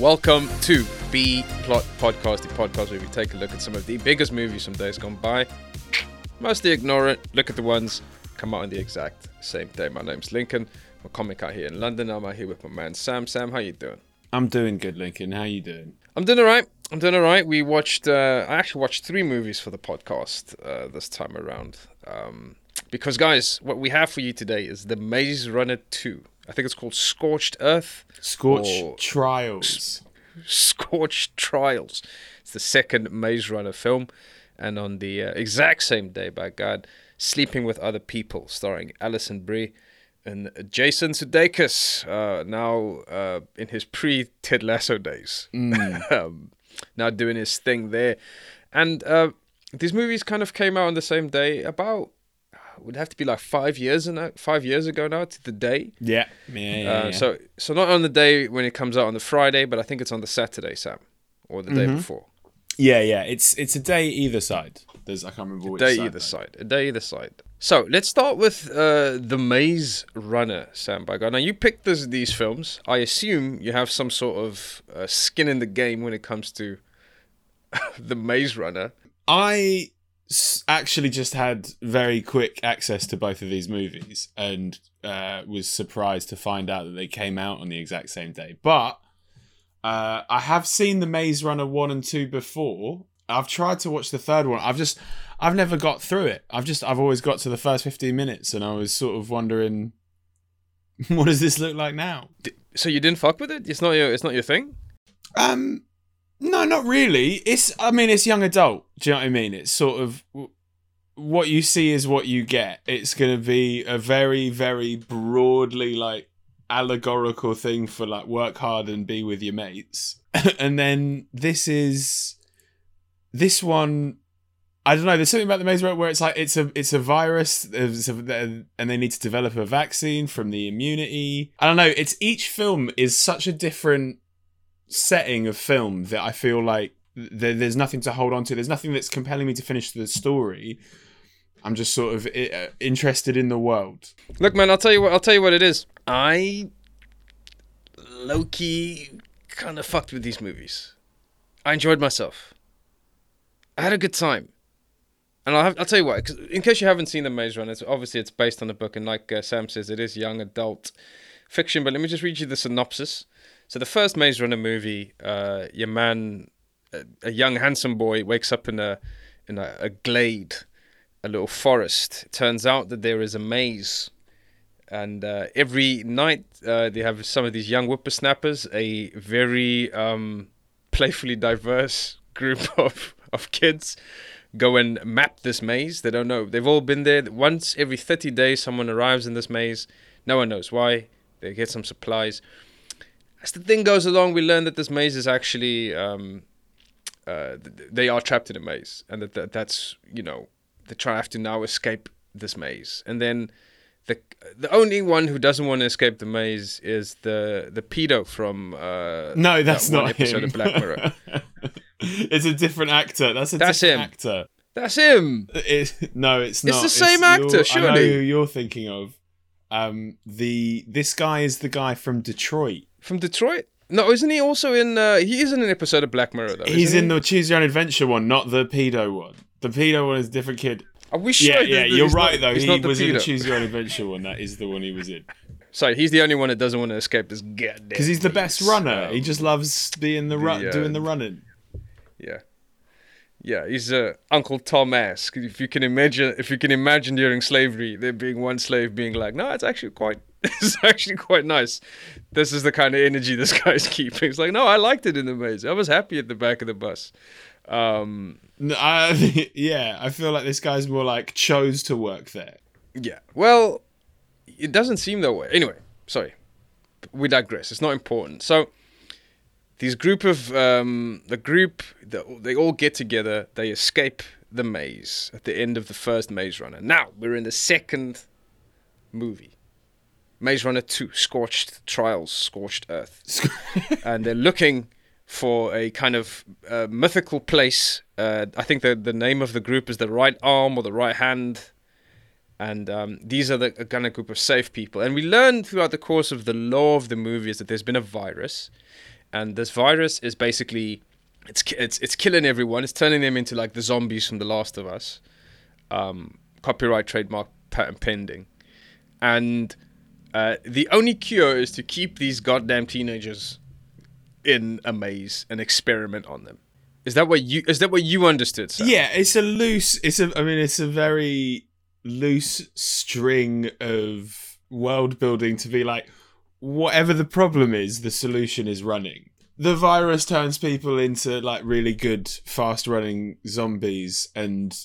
Welcome to B Plot Podcast, the podcast where we take a look at some of the biggest movies from days gone by. Mostly ignore it, look at the ones come out on the exact same day. My name's Lincoln. I'm a comic out here in London. I'm out here with my man Sam. Sam, how you doing? I'm doing good, Lincoln. How you doing? I'm doing alright. I'm doing alright. We watched. Uh, I actually watched three movies for the podcast uh, this time around. Um, because guys, what we have for you today is the Maze Runner 2. I think it's called Scorched Earth. Scorch Or- Trials. Scorched Trials. It's the second Maze Runner film, and on the uh, exact same day, by God, Sleeping with Other People, starring Alison Brie and Jason Sudeikis, uh, now uh, in his pre Ted Lasso days, um, now doing his thing there, and uh, these movies kind of came out on the same day. About would have to be like five years and five years ago now to the day. Yeah. Yeah. yeah, Uh, yeah. So so not on the day when it comes out on the Friday, but I think it's on the Saturday, Sam, or the day Mm-hmm. before. yeah, yeah. It's it's a day either side. There's I can't remember which Day side, either though. side. A day either side. So let's start with uh, the Maze Runner, Sam. By God, now you picked this, these films. I assume you have some sort of uh, skin in the game when it comes to the Maze Runner. I actually just had very quick access to both of these movies and uh, was surprised to find out that they came out on the exact same day. But uh, I have seen the Maze Runner one and two before. I've tried to watch the third one. I've just I've never got through it. I've just I've always got to the first fifteen minutes, and I was sort of wondering, what does this look like now? So you didn't fuck with it? It's not your. It's not your thing. Um, no, not really. It's, I mean, it's young adult. Do you know what I mean? It's sort of what you see is what you get. It's going to be a very, very broadly like allegorical thing for like work hard and be with your mates. and then this is this one. I don't know. There's something about the Maze Runner where it's like it's a it's a virus, there's a- and they need to develop a vaccine from the immunity. I don't know. It's each film is such a different setting of film that I feel like there, there's nothing to hold on to. There's nothing that's compelling me to finish the story. I'm just sort of uh, interested in the world. Look, man, I'll tell you what. I'll tell you what it is. I lowkey kind of fucked with these movies. I enjoyed myself. I had a good time. And I'll, have, I'll tell you what, 'cause in case you haven't seen The Maze Runner, it's, obviously it's based on a book, and like uh, Sam says, it is young adult fiction. But let me just read you the synopsis. So the first Maze Runner movie, uh, your man, a, a young handsome boy, wakes up in a in a, a glade, a little forest. It turns out that there is a maze, and uh, every night uh, they have some of these young whippersnappers, a very um, playfully diverse group of of kids go and map this maze. They don't know. They've all been there. Once every 30 days, someone arrives in this maze. No one knows why. They get some supplies. As the thing goes along, we learn that this maze is actually um, uh, th- they are trapped in a maze, and that, that that's you know they try have to now escape this maze, and then the the only one who doesn't want to escape the maze is the the pedo from uh, No, that's that not episode him. of Black Mirror. it's a different actor. That's a That's different him. actor. That's him. It, no, it's not. It's the same actor, you're- I know who you're thinking of. Um, the this guy is the guy from Detroit. From Detroit? No, isn't he also in? Uh, he is in an episode of Black Mirror though. He's in he? the Choose Your Own Adventure one, not the pedo one. The pedo one is a different kid. I wish. Yeah, yeah, that you're right not- though. He the was in the. Choose Your Own Adventure one. That is the one he was in. Sorry, he's the only one that doesn't want to escape this goddamn. Because he's the best runner. Um, he just loves being the run, the, uh, doing the running. Yeah. Yeah, he's uh, Uncle Tom esque. If you can imagine, if you can imagine during slavery, there being one slave being like, "No, it's actually quite, it's actually quite nice." This is the kind of energy this guy's keeping. It's like, no, I liked it in the maze. I was happy at the back of the bus. Um, No, I, yeah, I feel like this guy's more like chose to work there. yeah. Well, it doesn't seem that way. Anyway, sorry, we digress. It's not important. So, these group of um, the group, the, they all get together. They escape the maze at the end of the first Maze Runner. Now we're in the second movie, Maze Runner Two: Scorched Trials, Scorched Earth, and they're looking for a kind of uh, mythical place. Uh, I think the the name of the group is the Right Arm or the Right Hand and um, these are the a kind of group of safe people. And we learn throughout the course of the lore of the movie is that there's been a virus, and this virus is basically it's it's it's killing everyone. It's turning them into like the zombies from The Last of Us. Um, copyright, trademark, patent pending, and uh, the only cure is to keep these goddamn teenagers in a maze and experiment on them. Is that what you is that what you understood? Sam? Yeah, it's a loose. It's a. I mean, it's a very loose string of world building to be like, whatever the problem is, the solution is running. The virus turns people into like really good, fast running zombies, and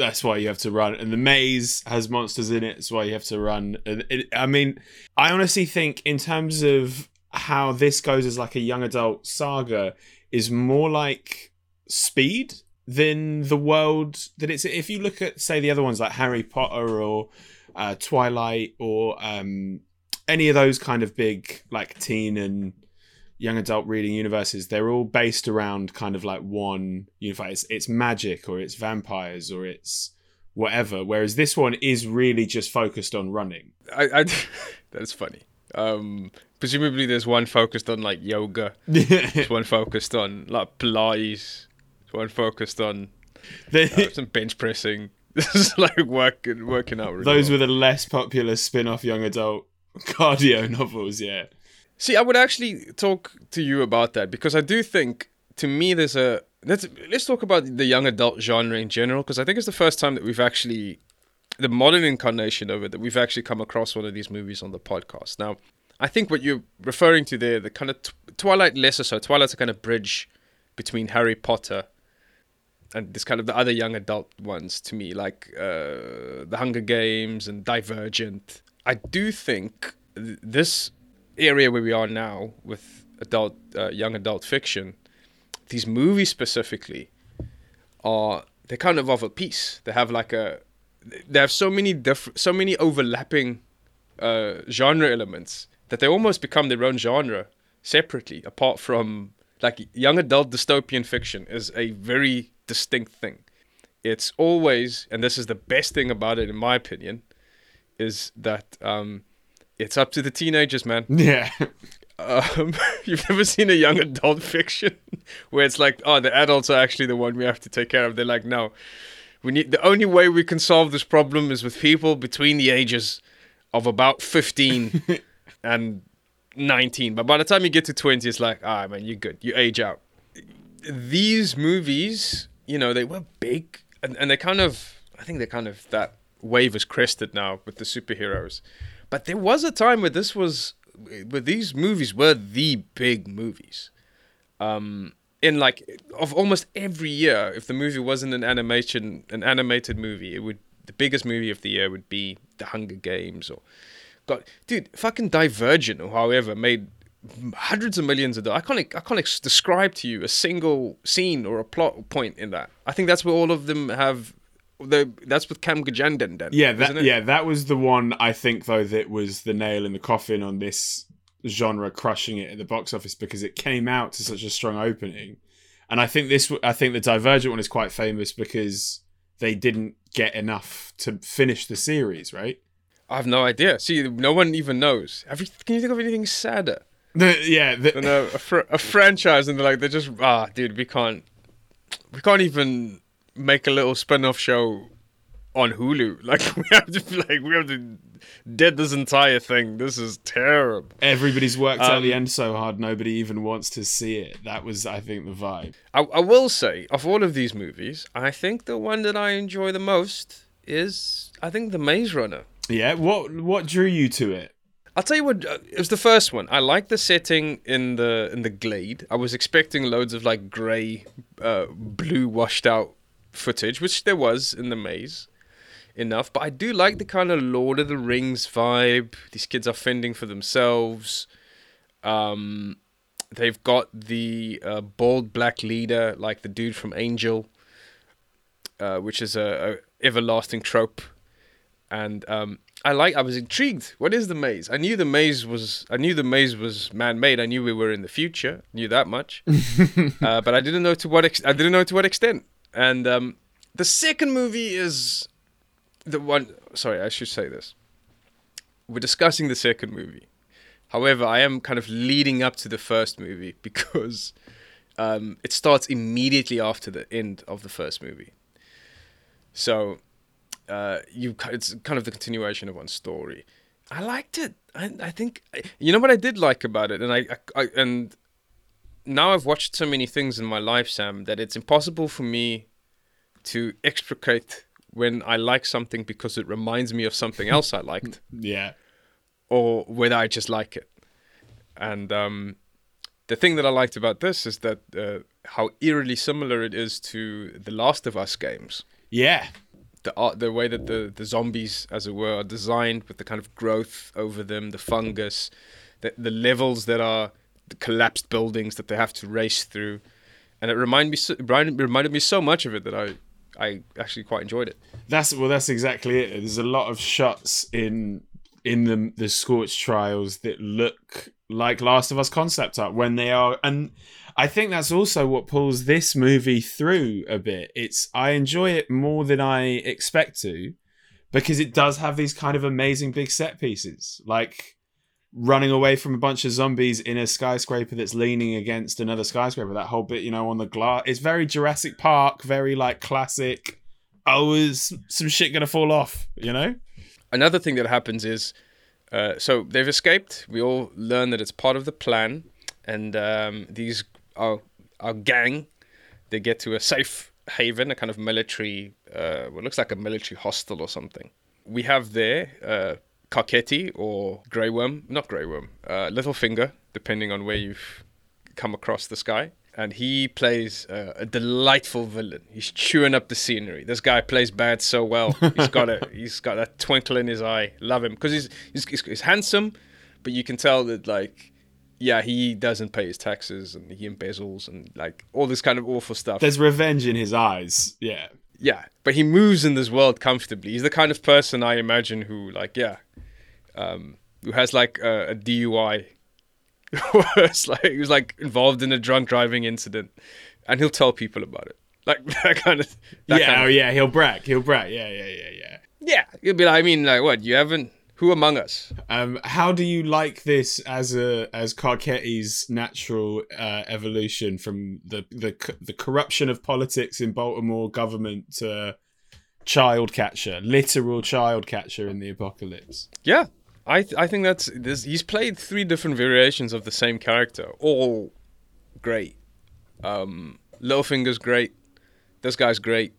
that's why you have to run. And the maze has monsters in it, that's why you have to run. And it, I mean, I honestly think in terms of how this goes as like a young adult saga is more like speed than the world that it's if you look at say the other ones like harry potter or uh, twilight or um, any of those kind of big like teen and young adult reading universes they're all based around kind of like one unified it's, it's magic or it's vampires or it's whatever whereas this one is really just focused on running I, I that's funny. Um, presumably, there's one focused on like yoga. There's one focused on like Pilates. There's one focused on The- uh, some bench pressing. This is like working working out. Really those well. were the less popular spin-off young adult cardio novels yeah See, I would actually talk to you about that because I do think, to me, there's a let's let's talk about the young adult genre in general because I think it's the first time that we've actually the modern incarnation of it that we've actually come across one of these movies on the podcast. Now, I think what you're referring to there, the kind of Twilight lesser so. Twilight's a kind of bridge between Harry Potter and this kind of the other young adult ones to me, like uh, the Hunger Games and Divergent. I do think th- this area where we are now with adult, uh, young adult fiction, these movies specifically are they're kind of of a piece. They have like a they have so many different, so many overlapping uh, genre elements that they almost become their own genre separately, apart from like young adult dystopian fiction is a very distinct thing. It's always, and this is the best thing about it, in my opinion, is that um, it's up to the teenagers, man. yeah Um, you've never seen a young adult fiction where it's like, oh, the adults are actually the one we have to take care of. They're like, no, we need the only way we can solve this problem is with people between the ages of about 15 and 19. But by the time you get to 20, it's like, ah, man, you're good. You age out. These movies, you know, they were big and, and they kind of, I think they kind of, that wave is crested now with the superheroes. But there was a time where this was, where these movies were the big movies. Um, in like of almost every year, if the movie wasn't an animation, an animated movie, it would the biggest movie of the year would be The Hunger Games or God, dude, fucking Divergent or however made hundreds of millions of dollars. I can't I can't describe to you a single scene or a plot point in that. I think that's where all of them have. The that's with Cam Gigandet. Then, Yeah, that yeah, that was the one I think though that was the nail in the coffin on this genre crushing it at the box office because it came out to such a strong opening. And I think this I think the Divergent one is quite famous because they didn't get enough to finish the series, right? I have no idea. See, no one even knows. Have you, can you think of anything sadder? The, yeah, the, than a, a, fr- a franchise and they're like they're just ah dude we can't we can't even make a little spin-off show on Hulu like we have to like we have to dead this entire thing this is terrible everybody's worked out the Um, end so hard nobody even wants to see it. That was I think the vibe. I, I will say of all of these movies I think the one that I enjoy the most is I think the Maze Runner Yeah, what what drew you to it? I'll tell you what. Uh, it was the first one. I like the setting in the in the glade. I was expecting loads of like grey, uh, blue, washed out footage, which there was in the maze, enough. But I do like the kind of Lord of the Rings vibe. These kids are fending for themselves. Um, they've got the uh, bald black leader, like the dude from Angel, uh, which is a, a everlasting trope. And um, I like. I was intrigued. What is the maze? I knew the maze was. I knew the maze was man-made. I knew we were in the future. Knew that much. uh, but I didn't know to what. Ex- I didn't know to what extent. And um, the second movie is the one. Sorry, I should say this. We're discussing the second movie However, I am kind of leading up to the first movie because um, it starts immediately after the end of the first movie. So uh, you it's kind of the continuation of one story. I liked it. I, I think you know what I did like about it, and I, I, I and now I've watched so many things in my life, Sam, that it's impossible for me to extricate when I like something because it reminds me of something else I liked, Yeah. or whether I just like it. And um, the thing that I liked about this is that uh, how eerily similar it is to the Last of Us games. Yeah. the art, the way that the the zombies, as it were, are designed with the kind of growth over them, the fungus, the the levels that are collapsed buildings that they have to race through, and it reminded me so, reminded reminded me so much of it that I I actually quite enjoyed it. That's well. That's exactly it. There's a lot of shots in in the the Scorch trials that look like Last of Us concept art when they are, and I think that's also what pulls this movie through a bit. It's I enjoy it more than I expect to because it does have these kind of amazing big set pieces, like running away from a bunch of zombies in a skyscraper that's leaning against another skyscraper. That whole bit, you know, on the glass. It's very Jurassic Park, very like classic. Oh, is some shit gonna fall off? You know? Another thing that happens is, uh, so they've escaped. We all learn that it's part of the plan, and um, these our our gang, they get to a safe haven, a kind of military, uh, what looks like a military hostel or something. We have there uh, Carcetti or Grey Worm, not Grey Worm, uh, Littlefinger, depending on where you've come across this guy. And he plays uh, a delightful villain. He's chewing up the scenery. This guy plays bad so well. He's got a he's got that twinkle in his eye. Love him because he's, he's he's he's handsome, but you can tell that like yeah he doesn't pay his taxes and he embezzles and like all this kind of awful stuff. There's revenge in his eyes. Yeah. Yeah, but he moves in this world comfortably. He's the kind of person I imagine who, like, yeah, um, who has like a, a DUI, it's like he was like involved in a drunk driving incident, and he'll tell people about it, like that kind of. That yeah. kind oh, of, yeah. He'll brag. He'll brag. Yeah. Yeah. Yeah. Yeah. yeah. He'll be like, I mean, like, what? You haven't? Who among us? Um, how do you like this as a as Carcetti's natural uh, evolution from the, the the corruption of politics in Baltimore government to child catcher, literal child catcher in the apocalypse? Yeah, I th- I think that's this. He's played three different variations of the same character, all great. Um, Littlefinger's great. This guy's great.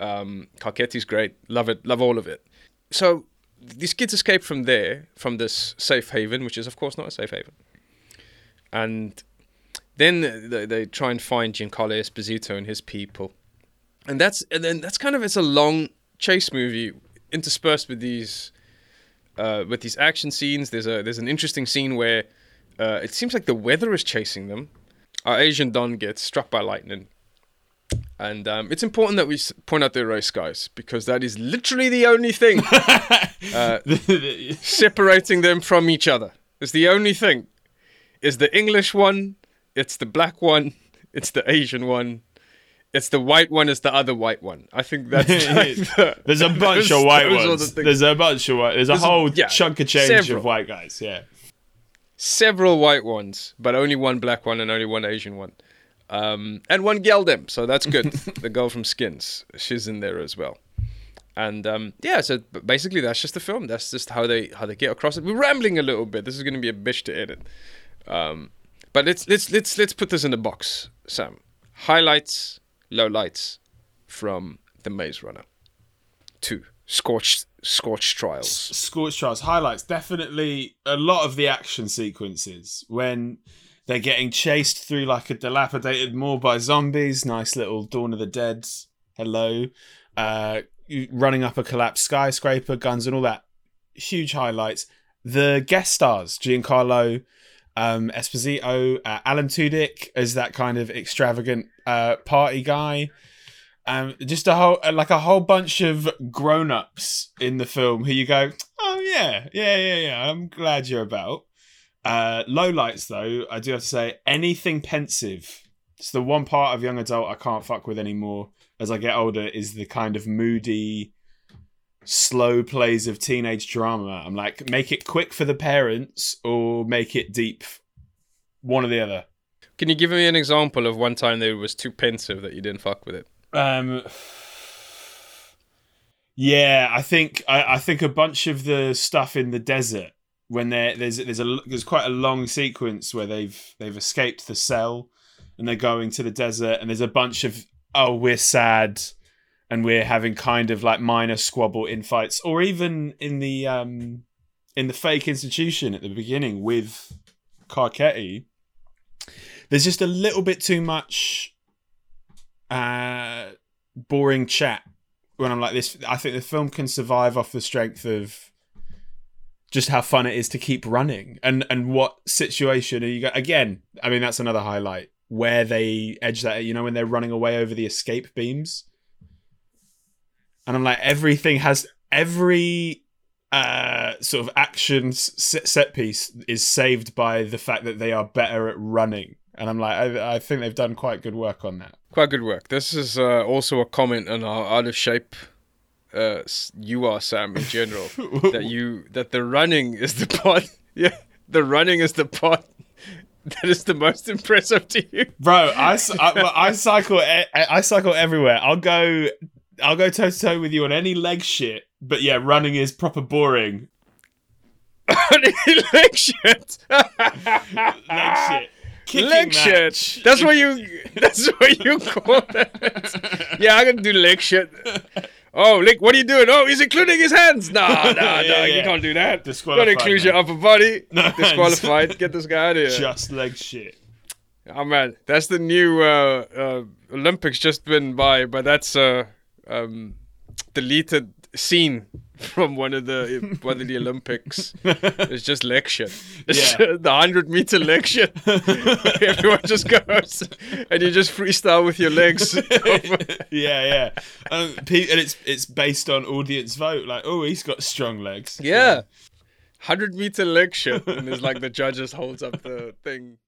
Um, Carcetti's great. Love it. Love all of it. So these kids escape from there, from this safe haven, which is of course not a safe haven, and then they, they try and find Giancarlo Esposito and his people, and that's and then that's kind of it's a long chase movie interspersed with these uh, with these action scenes. There's a there's an interesting scene where uh, it seems like the weather is chasing them. Our Asian Don gets struck by lightning, and um, it's important that we point out the race guys, because that is literally the only thing uh, separating them from each other. It's the only thing. Is the English one? It's the black one. It's the Asian one. It's the white one. It's the other white one. I think that's like the, There's a bunch of white are the ones. There's a bunch of white. There's a There's a- whole yeah, chunk of change several. of white guys. Yeah. several white ones, but only one black one and only one Asian one. Um, and one Geldem, so that's good. the girl from Skins, she's in there as well. And um, yeah, so basically that's just the film. That's just how they how they get across it. We're rambling a little bit. This is going to be a bitch to edit. Um, but let's let's let's let's put this in the box, Sam. Highlights, lowlights from the Maze Runner. Two scorched scorched trials. Scorch Trials highlights definitely a lot of the action sequences when they're getting chased through like a dilapidated mall by zombies. Nice little Dawn of the Dead. Hello. Uh, running up a collapsed skyscraper, guns and all that. Huge highlights. The guest stars, Giancarlo um, Esposito, uh, Alan Tudyk as that kind of extravagant uh, party guy. Um, just a whole like a whole bunch of grown-ups in the film who you go, oh yeah, yeah, yeah, yeah. I'm glad you're about. Uh, low lights though, I do have to say, anything pensive. It's the one part of young adult I can't fuck with anymore as I get older is the kind of moody, slow plays of teenage drama. I'm like, make it quick for the parents or make it deep. One or the other. Can you give me an example of one time that it was too pensive that you didn't fuck with it? Um, yeah, I think I, I think a bunch of the stuff in the desert when there there's there's a there's quite a long sequence where they've they've escaped the cell and they're going to the desert and there's a bunch of oh we're sad and we're having kind of like minor squabble infights or even in the um in the fake institution at the beginning with Carcetti. There's just a little bit too much uh boring chat when I'm like this. I think the film can survive off the strength of just how fun it is to keep running. And and what situation are you again I mean that's another highlight where they edge that you know when they're running away over the escape beams? And I'm like everything has every uh sort of action set, piece is saved by the fact that they are better at running. And I'm like I, I think they've done quite good work on that. Quite good work. This is uh, also a comment on how out of shape uh, you are, Sam, in general. that you that the running is the part. Yeah, the running is the part that is the most impressive to you. bro I, I cycle I cycle everywhere I'll go I'll go toe to toe with you on any leg shit but yeah running is proper boring leg shit. leg shit Kicking Leg shit. That's what you. That's what you call it. Yeah, I can do leg shit. Oh, leg. What are you doing? Oh, he's including his hands. Nah, nah, nah. Yeah, You can't do that. Disqualified, Don't include your upper body. No, Disqualified. Get this guy out of here. just leg shit Oh man, that's the new uh, uh, Olympics just been by, but that's a um, deleted scene from one of the one of the Olympics. It's just shit. It's Yeah. the hundred meter shit. Everyone just goes and you just freestyle with your legs. yeah, yeah. Um, and it's it's based on audience vote. Like, oh, he's got strong legs. yeah, hundred meter leg shit, and it's like the judges holds up the thing.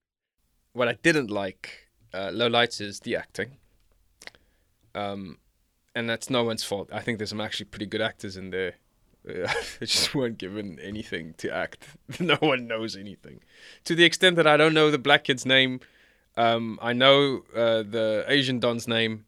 What I didn't like, uh, low lights, is the acting. Um, and that's no one's fault. I think there's some actually pretty good actors in there. Uh, they just weren't given anything to act. no one knows anything. To the extent that I don't know the black kid's name, um, I know uh, the Asian Don's name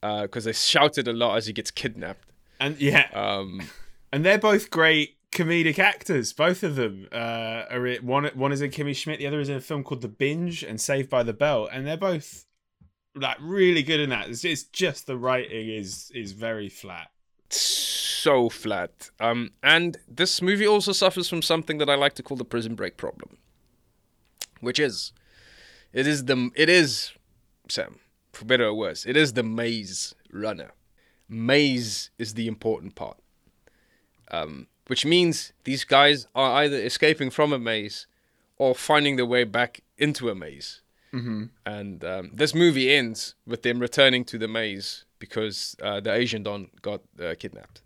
because they shouted a lot as he gets kidnapped. And yeah, Um, and they're both great comedic actors. Both of them uh, are one. One is in Kimmy Schmidt. The other is in a film called The Binge and Saved by the Bell. And they're both like really good in that. It's, it's just the writing is is very flat. so flat. Um, and this movie also suffers from something that I like to call the prison break problem, which is, it is the it is, Sam, for better or worse, it is the maze runner. Maze is the important part, um, which means these guys are either escaping from a maze or finding their way back into a maze. Mm-hmm. And um, this movie ends with them returning to the maze because uh, the Asian Don got uh, kidnapped.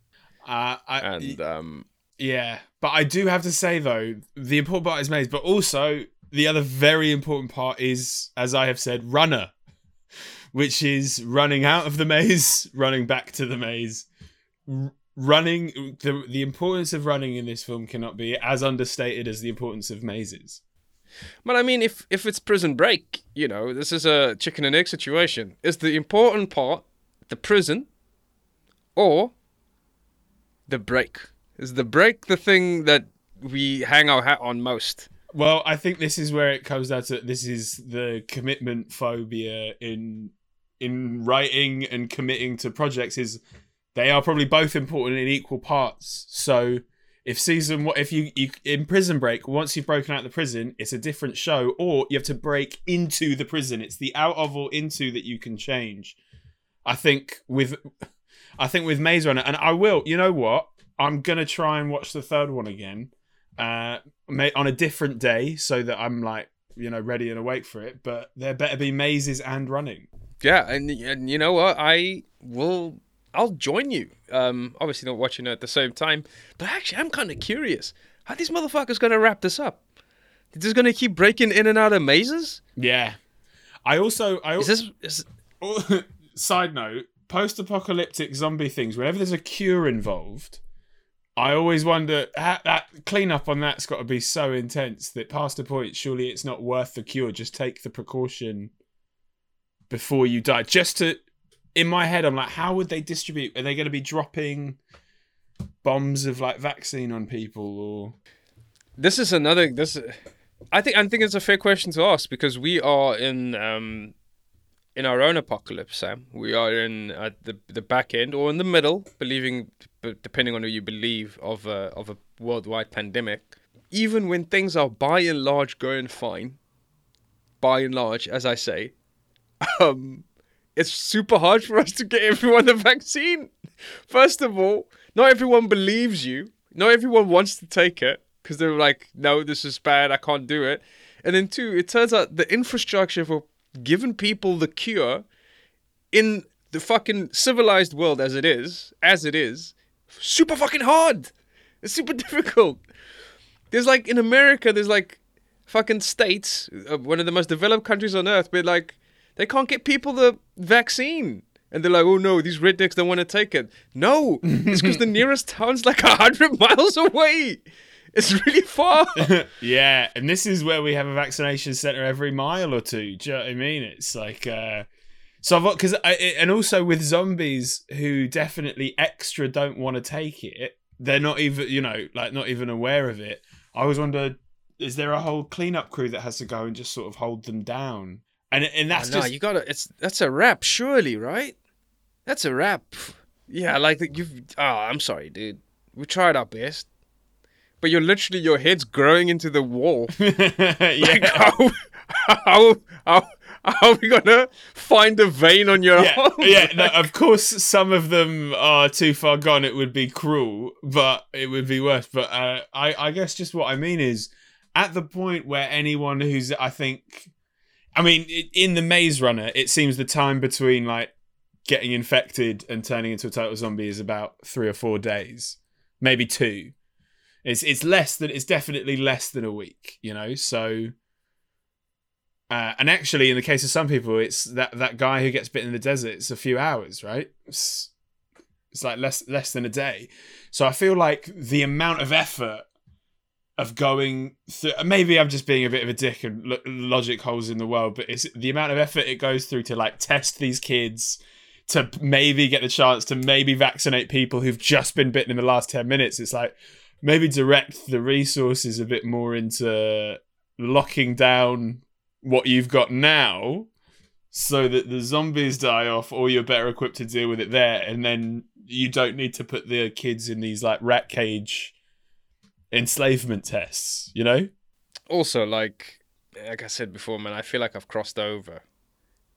Uh, I, And um, Yeah, but I do have to say though, the important part is maze, but also the other very important part is, as I have said, runner, which is running out of the maze, running back to the maze. R- running the the importance of running in this film cannot be as understated as the importance of mazes. But I mean, if if it's Prison Break, you know, this is a chicken and egg situation. Is the important part the prison, or the break? Is the break the thing that we hang our hat on most? Well, I think this is where it comes down to this is the commitment phobia in in writing and committing to projects is they are probably both important in equal parts. So if season what if you, you in prison break once you've broken out the prison it's a different show or you have to break into the prison it's the out of or into that you can change i think with i think with maze runner and i will you know what i'm gonna try and watch the third one again uh on a different day so that i'm like you know ready and awake for it but there better be mazes and running Yeah, and, and you know what? I will. I'll join you. Um, obviously not watching it at the same time, but actually, I'm kind of curious how these motherfuckers gonna wrap this up. They're just gonna keep breaking in and out of mazes. yeah i also i Is this? Is, side note post-apocalyptic zombie things, whenever there's a cure involved, I always wonder how, that cleanup on that's got to be so intense that past a point, surely it's not worth the cure. Just take the precaution before you die. Just to, in my head, I'm like, how would they distribute? Are they going to be dropping bombs of like vaccine on people or? This is another. This, I think. I think it's a fair question to ask because we are in um, in our own apocalypse, Sam. We are in at the the back end or in the middle, believing, depending on who you believe, of a of a worldwide pandemic. Even when things are by and large going fine, by and large, as I say, um, it's super hard for us to get everyone the vaccine. First of all, not everyone believes you. Not everyone wants to take it because they're like, no, this is bad. I can't do it. And then two, it turns out the infrastructure for giving people the cure in the fucking civilized world as it is, as it is, super fucking hard. It's super difficult. There's like in America, there's like fucking states, uh, one of the most developed countries on earth, but like they can't get people the vaccine. And they're like, oh no, these rednecks don't want to take it. No, it's because the nearest town's like a hundred miles away. It's really far. yeah, and this is where we have a vaccination center every mile or two. Do you know what I mean? It's like, uh, so I've because and also with zombies who definitely extra don't want to take it, they're not even you know like not even aware of it. I always wonder, is there a whole cleanup crew that has to go and just sort of hold them down? And and that's oh, no, just you gotta. It's that's a wrap, surely, right? That's a wrap. Yeah, like you've. Oh, I'm sorry, dude. We tried our best but you're literally your head's growing into the wall. yeah. Like how, how, how, how are we gonna find a vein on your yeah, arm? Yeah, no, of course, some of them are too far gone. It would be cruel, but it would be worse. But uh, I, I guess just what I mean is, at the point where anyone who's, I think, I mean, in the Maze Runner, it seems the time between like getting infected and turning into a total zombie is about three or four days, maybe two. It's it's less than it's definitely less than a week, you know. So, uh, and actually, in the case of some people, it's that that guy who gets bitten in the desert. It's a few hours, right? It's, it's like less less than a day. So I feel like the amount of effort of going through. Maybe I'm just being a bit of a dick and lo- logic holes in the world, but it's the amount of effort it goes through to like test these kids to maybe get the chance to maybe vaccinate people who've just been bitten in the last 10 minutes. It's like, maybe direct the resources a bit more into locking down what you've got now so that the zombies die off or you're better equipped to deal with it there and then you don't need to put the kids in these like rat cage enslavement tests you know also like like i said before man i feel like i've crossed over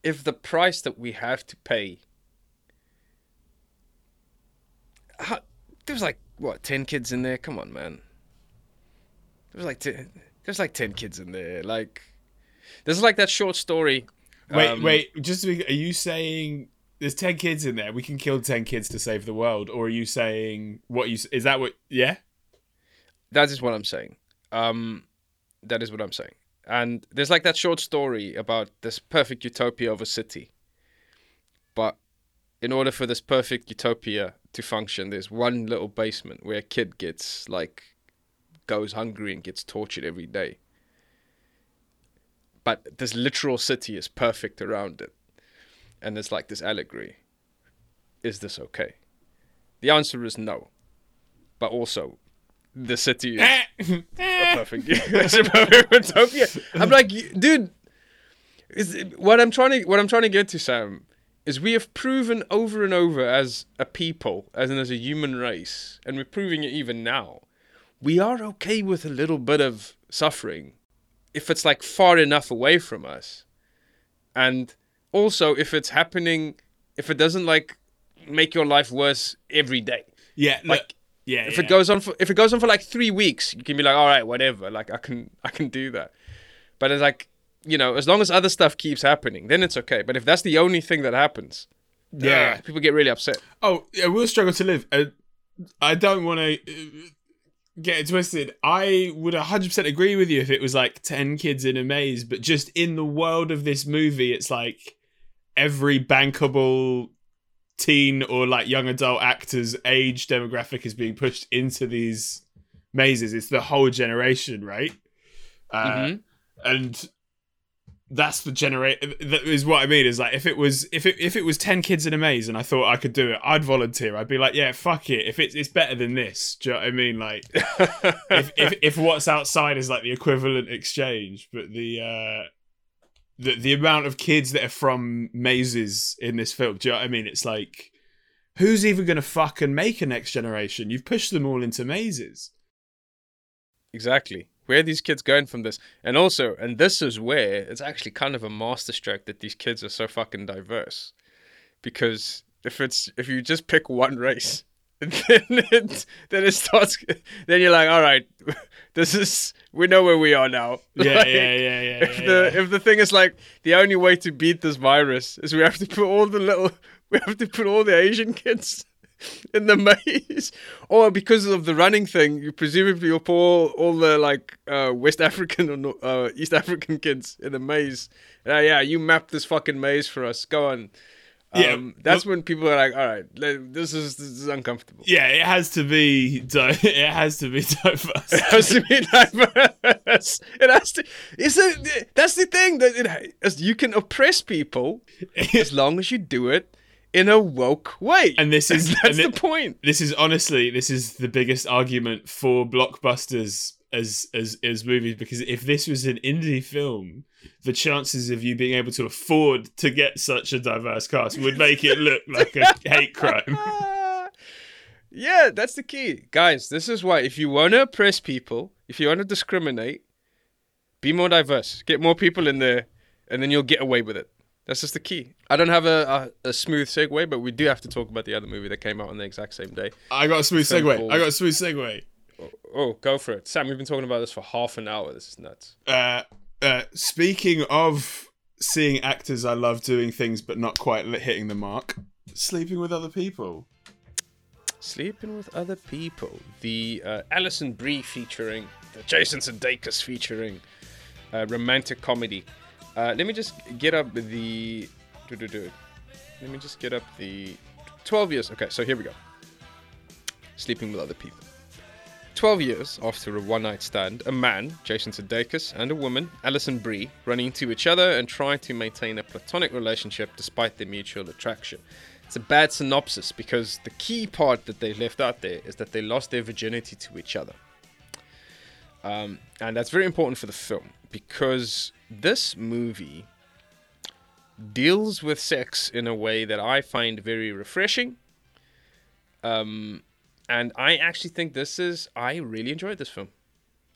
if the price that we have to pay how, there's like what ten kids in there. Come on, man. There's like ten, there's like ten kids in there. Like there's like that short story. Wait, um, wait. Just are you saying there's ten kids in there? We can kill ten kids to save the world, or are you saying what you is that what? Yeah, that is what I'm saying. Um, that is what I'm saying. And there's like that short story about this perfect utopia of a city, but in order for this perfect utopia to function, there's one little basement where a kid gets like goes hungry and gets tortured every day. But this literal city is perfect around it. And it's like this allegory. Is this okay? The answer is no. But also, the city is a eh. perfect, it's a perfect utopia. I'm like, dude, is what I'm trying to what I'm trying to get to, Sam, is we have proven over and over as a people, as in as a human race, and we're proving it even now, we are okay with a little bit of suffering if it's like far enough away from us. And also if it's happening if it doesn't like make your life worse every day. Yeah, like yeah. If yeah. it goes on for if it goes on for like three weeks, you can be like, all right, whatever. Like I can I can do that. But it's like you know, as long as other stuff keeps happening, then it's okay. But if that's the only thing that happens, yeah, uh, people get really upset. Oh, yeah, we'll struggle to live. Uh, I don't want to uh, get it twisted. I would 100% agree with you if it was like 10 kids in a maze, but just in the world of this movie, it's like every bankable teen or like young adult actors age demographic is being pushed into these mazes. It's the whole generation, right? Uh, Mhm. and that's the generate that is what I mean is like if it was if it if it was 10 kids in a maze and I thought I could do it I'd volunteer I'd be like yeah fuck it if it's it's better than this do you know what I mean like if, if if what's outside is like the equivalent exchange but the uh the the amount of kids that are from mazes in this film do you know what I mean it's like who's even going to fucking make a next generation you've pushed them all into mazes Exactly. Where are these kids going from this? And also, and this is where it's actually kind of a masterstroke that these kids are so fucking diverse. Because if it's if you just pick one race, then it then it starts then you're like, all right, this is we know where we are now. yeah Like, yeah yeah yeah, If yeah, the yeah. if the thing is like the only way to beat this virus is we have to put all the little we have to put all the Asian kids in the maze, or because of the running thing, you presumably you'll put all, all the like uh, West African or uh, East African kids in the maze. Uh, yeah, you map this fucking maze for us. Go on. Yeah, Um, that's when people are like, "All right, this is this is uncomfortable." Yeah, it has to be. Di- it has to be diverse. It has to be diverse. It has to. It's a, that's the thing that it, as you can oppress people as long as you do it in a woke way. And this is- that's the it- point. this is honestly, this is the biggest argument for blockbusters as as as movies because if this was an indie film, the chances of you being able to afford to get such a diverse cast would make it look like a hate crime. yeah, that's the key, guys. This is why if you want to oppress people, if you want to discriminate, be more diverse. Get more people in there, and then you'll get away with it. That's just the key. I don't have a, a, a smooth segue, but we do have to talk about the other movie that came out on the exact same day. I got a smooth segue. called- I got a smooth segue. Oh, go for it. Sam, we've been talking about this for half an hour. This is nuts. Uh, uh, speaking of seeing actors I love doing things but not quite hitting the mark, sleeping with other people. Sleeping with Other People. The uh, Alison Brie featuring, the Jason Sudeikis featuring, uh, romantic comedy. Uh, let me just get up the. Let me just get up the. 12 years. Okay, so here we go. Sleeping with Other People. 12 years after a one night stand, a man, Jason Sudeikis, and a woman, Alison Brie, run into each other and try to maintain a platonic relationship despite their mutual attraction. It's a bad synopsis because the key part that they left out there is that they lost their virginity to each other. Um, and that's very important for the film because this movie deals with sex in a way that I find very refreshing. Um, and I actually think this is I really enjoyed this film.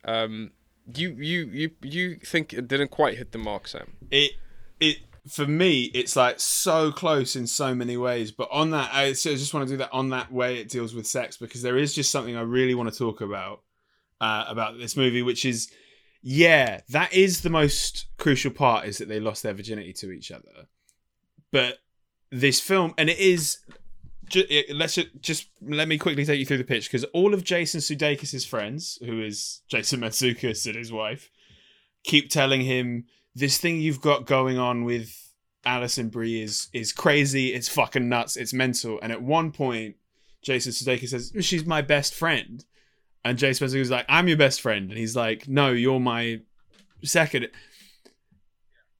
Um, you you you you think it didn't quite hit the mark, Sam? it it for me it's like so close in so many ways but on that i just want to do that on that way it deals with sex because there is just something i really want to talk about uh, about this movie which is yeah that is the most crucial part is that they lost their virginity to each other but this film and it is ju- it- let's ju- just let me quickly take you through the pitch because all of jason sudeikis' friends who is jason Mantzoukas and his wife keep telling him this thing you've got going on with Alison Brie is is crazy. It's fucking nuts. It's mental. And at one point, Jason Sudeikis says, "She's my best friend," and Jason Spencer is like, "I'm your best friend," and he's like, "No, you're my second.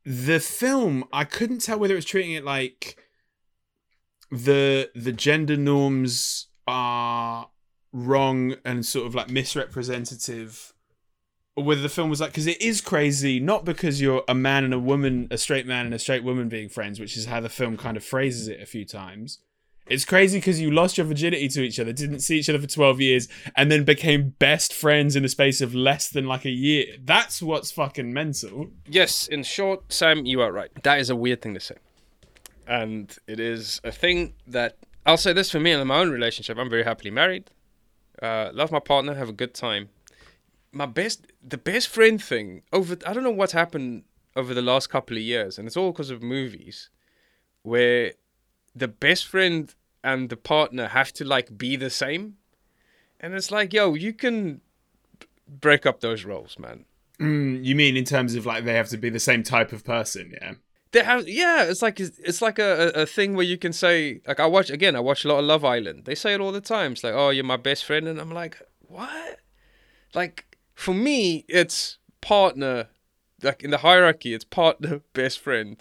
The film, I couldn't tell whether it was treating it like the the gender norms are wrong and sort of like misrepresentative or whether the film was like because it is crazy not because you're a man and a woman a straight man and a straight woman being friends which is how the film kind of phrases it a few times it's crazy because you lost your virginity to each other didn't see each other for 12 years and then became best friends in the space of less than like a year that's what's fucking mental Yes, in short, Sam, you are right. That is a weird thing to say. And it is a thing that I'll say this for me in my own relationship. I'm very happily married. Uh, love my partner, have a good time. My best, the best friend thing over, I don't know what's happened over the last couple of years, and it's all because of movies where the best friend and the partner have to like be the same. And it's like, yo, you can break up those roles, man. mm, you mean in terms of like they have to be the same type of person yeah They have, yeah. It's like it's like a, a, thing where you can say, like, I watch again. I watch a lot of Love Island. They say it all the time. It's like, oh, you're my best friend, and I'm like, what? Like for me, it's partner. Like in the hierarchy, it's partner, best friend,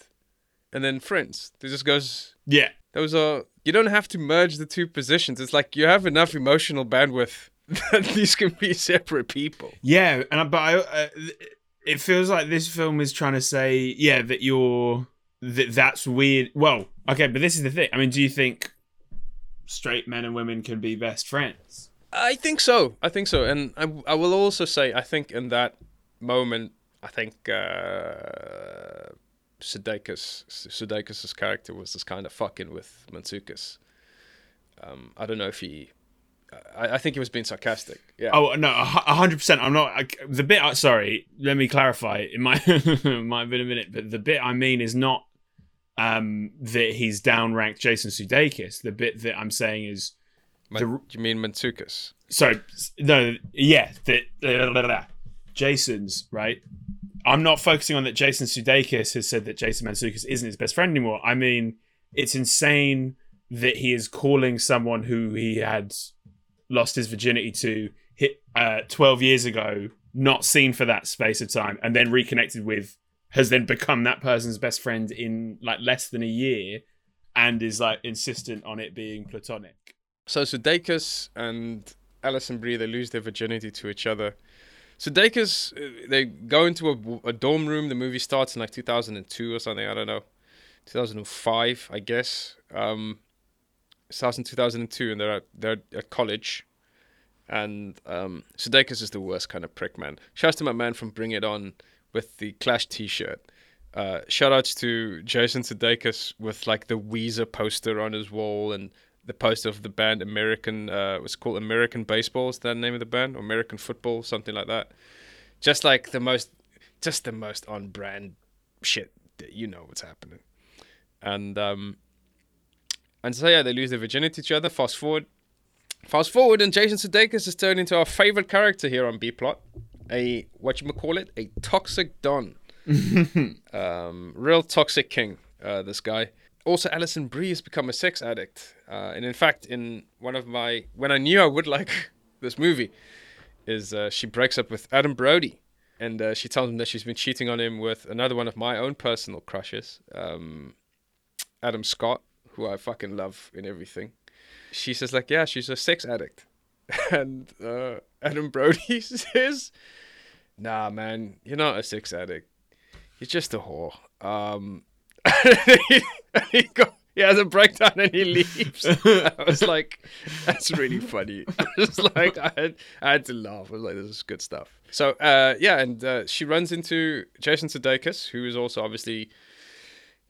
and then friends. It just goes. Yeah. Those are. You don't have to merge the two positions. It's like you have enough emotional bandwidth that these can be separate people. Yeah, and I, but I, uh, it feels like this film is trying to say, yeah, that you're that that's weird. Well, okay, but this is the thing. I mean, do you think straight men and women can be best friends? I think so. I think so, and I, I will also say I think in that moment, I think uh, Sudeikis Sudeikis' character was just kind of fucking with Mantzoukas. Um, I don't know if he I, I think he was being sarcastic. Yeah. Oh no, a hundred percent. I'm not I, the bit. Sorry, let me clarify. It might might have been a minute, but the bit I mean is not um, that he's downranked Jason Sudeikis. The bit that I'm saying is, Man, the, you mean Mantzoukas? Sorry, no, yeah, that Jason's right. I'm not focusing on that. Jason Sudeikis has said that Jason Mantzoukas isn't his best friend anymore. I mean, it's insane that he is calling someone who he had lost his virginity to hit uh, 12 years ago, not seen for that space of time, and then reconnected with, has then become that person's best friend in like less than a year, and is like insistent on it being platonic. So Sudeikis and Alison Brie they lose their virginity to each other. Sudeikis uh, they go into a, a dorm room. The movie starts in like 2002 or something. I don't know, 2005 I guess. Um, starts in 2002 and they're at, they're at college. And um, Sudeikis is the worst kind of prick, man. Shouts to my man from Bring It On with the Clash t shirt. Uh, shout outs to Jason Sudeikis with like the Weezer poster on his wall and the poster of the band American, uh, was called American Baseball, is that the name of the band? Or American Football, something like that. Just like the most, just the most on brand shit. You know what's happening. And um, and so yeah, they lose their virginity to each other. Fast forward, fast forward, and Jason Sudeikis has turned into our favorite character here on B plot. A what you call it? A toxic don. um, real toxic king. Uh, this guy. Also, Alison Brie has become a sex addict. Uh, and in fact, in one of my when I knew I would like this movie, is uh, she breaks up with Adam Brody, and uh, she tells him that she's been cheating on him with another one of my own personal crushes, um, Adam Scott who I fucking love and everything. She says like, yeah, she's a sex addict, and uh, Adam Brody says, nah, man, you're not a sex addict. You're just a whore. Um, he, he, go, he has a breakdown and he leaves. I was like, that's really funny. I was like, I had, I had to laugh. I was like, this is good stuff. So, uh, yeah, and uh, she runs into Jason Sudeikis, who is also obviously,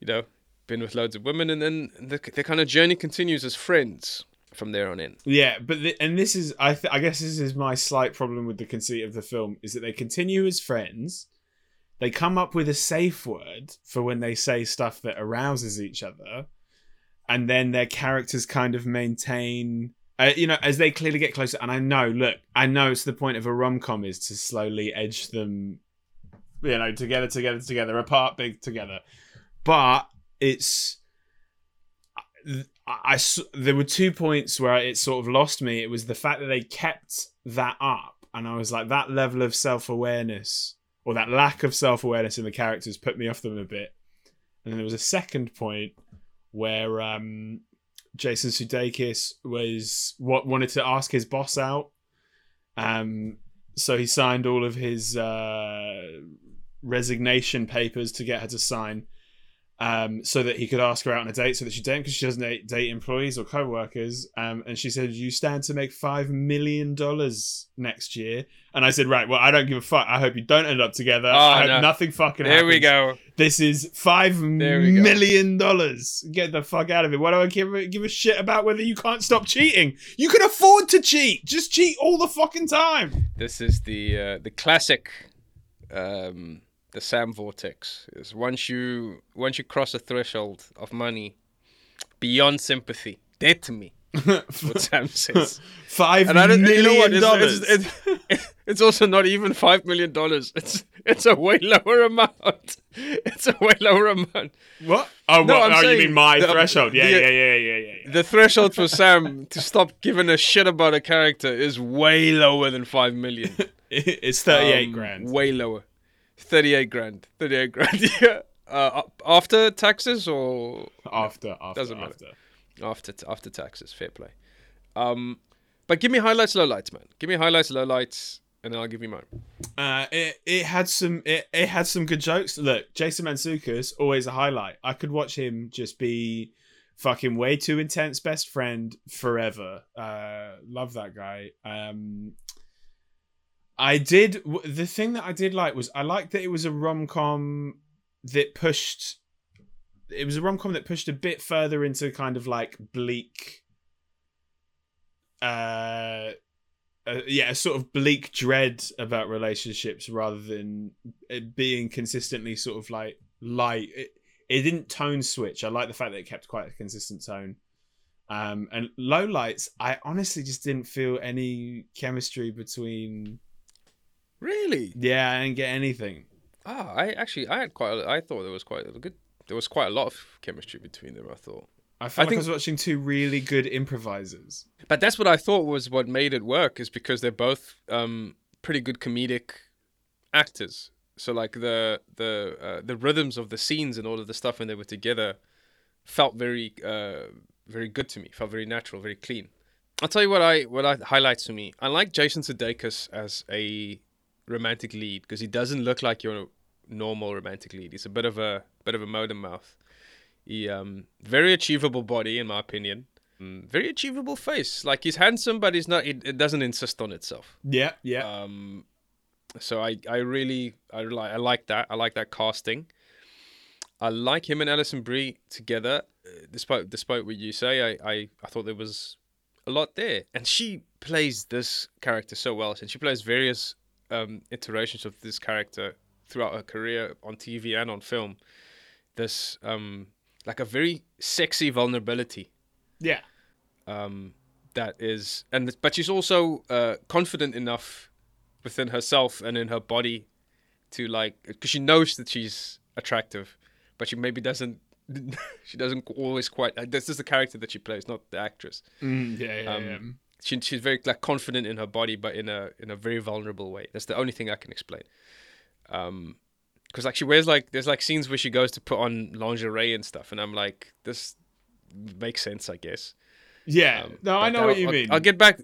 you know, been with loads of women, and then the, the kind of journey continues as friends from there on in. Yeah, but the, and this is I th- I guess this is my slight problem with the conceit of the film is that they continue as friends. They come up with a safe word for when they say stuff that arouses each other, and then their characters kind of maintain. Uh, you know, as they clearly get closer, and I know, look, I know it's the point of a rom com is to slowly edge them, you know, together, together, together, apart, big together. But it's I, I, there were two points where it sort of lost me. It was the fact that they kept that up, and I was like, that level of self awareness or that lack of self awareness in the characters put me off them a bit. And then there was a second point where um, Jason Sudeikis was what wanted to ask his boss out. Um, so he signed all of his uh, resignation papers to get her to sign um, so that he could ask her out on a date so that she didn't because she doesn't date, date employees or co-workers um, and she said you stand to make five million dollars next year. And i said right well i don't give a fuck. I hope you don't end up together. Oh, i hope no. nothing fucking there happens. we go. This is five million dollars. Get the fuck out of it why do i give a, give a shit about whether you can't stop cheating? You can afford to cheat. Just cheat all the fucking time. This is the uh, the classic um the Sam vortex is once you once you cross a threshold of money beyond sympathy, dead to me, what Sam says. Five And I don't, you know what? million dollars. It's, it's, it's, it's also not even five million dollars. It's it's a way lower amount. It's a way lower amount. What? Oh, No, what? Oh you mean my the- threshold? Yeah, the- yeah, yeah, yeah, yeah, yeah. The threshold for Sam to stop giving a shit about a character is way lower than five million. It's thirty-eight Um, grand. Way lower. Thirty-eight grand. Thirty-eight grand. yeah. Uh, after taxes or After, after, doesn't matter. after. after after taxes? Fair play. Um, but give me highlights, lowlights, man. Give me highlights, lowlights, and then I'll give you mine. Uh, it it had some it, it had some good jokes. Look, Jason Mantzoukas always a highlight. I could watch him just be fucking way too intense best friend forever. Uh, love that guy. Um, I did the thing that I did like was I liked that it was a rom com that pushed. It was a rom com that pushed a bit further into kind of like bleak. Uh, uh, yeah, a sort of bleak dread about relationships rather than it being consistently sort of like light. It, it didn't tone switch. I like the fact that it kept quite a consistent tone. Um, and low lights, I honestly just didn't feel any chemistry between. Really? Yeah, I didn't get anything. Ah, I actually I had quite. A, I thought there was quite a good. There was quite a lot of chemistry between them. I thought. I felt I like think- I was watching two really good improvisers. But that's what I thought was what made it work is because they're both um, pretty good comedic actors. So like the the uh, the rhythms of the scenes and all of the stuff when they were together felt very uh, very good to me. Felt very natural, very clean. I'll tell you what I what I highlights to me. I like Jason Sudeikis as a romantic lead because he doesn't look like your normal romantic lead. He's a bit of a bit of a motor mouth. He um very achievable body in my opinion. Mm, very achievable face. Like he's handsome, but he's not. It, it doesn't insist on itself. Yeah, yeah. Um, so I I really I like I like that. I like that casting. I like him and Alison Brie together. Uh, despite despite what you say, I, I I thought there was a lot there, and she plays this character so well. And she plays various um, iterations of this character throughout her career on TV and on film. This um like a very sexy vulnerability yeah. um, that is, and but she's also uh, confident enough within herself and in her body to like, because she knows that she's attractive, but she maybe doesn't. she doesn't always quite. This is the character that she plays, not the actress. Mm, yeah, yeah, Um, yeah. She, she's very like confident in her body, but in a in a very vulnerable way. That's the only thing I can explain. Um, because like she wears like there's like scenes where she goes to put on lingerie and stuff, and I'm like, this makes sense, I guess. Yeah. Um, no, I know what you I'll- mean. I'll get back.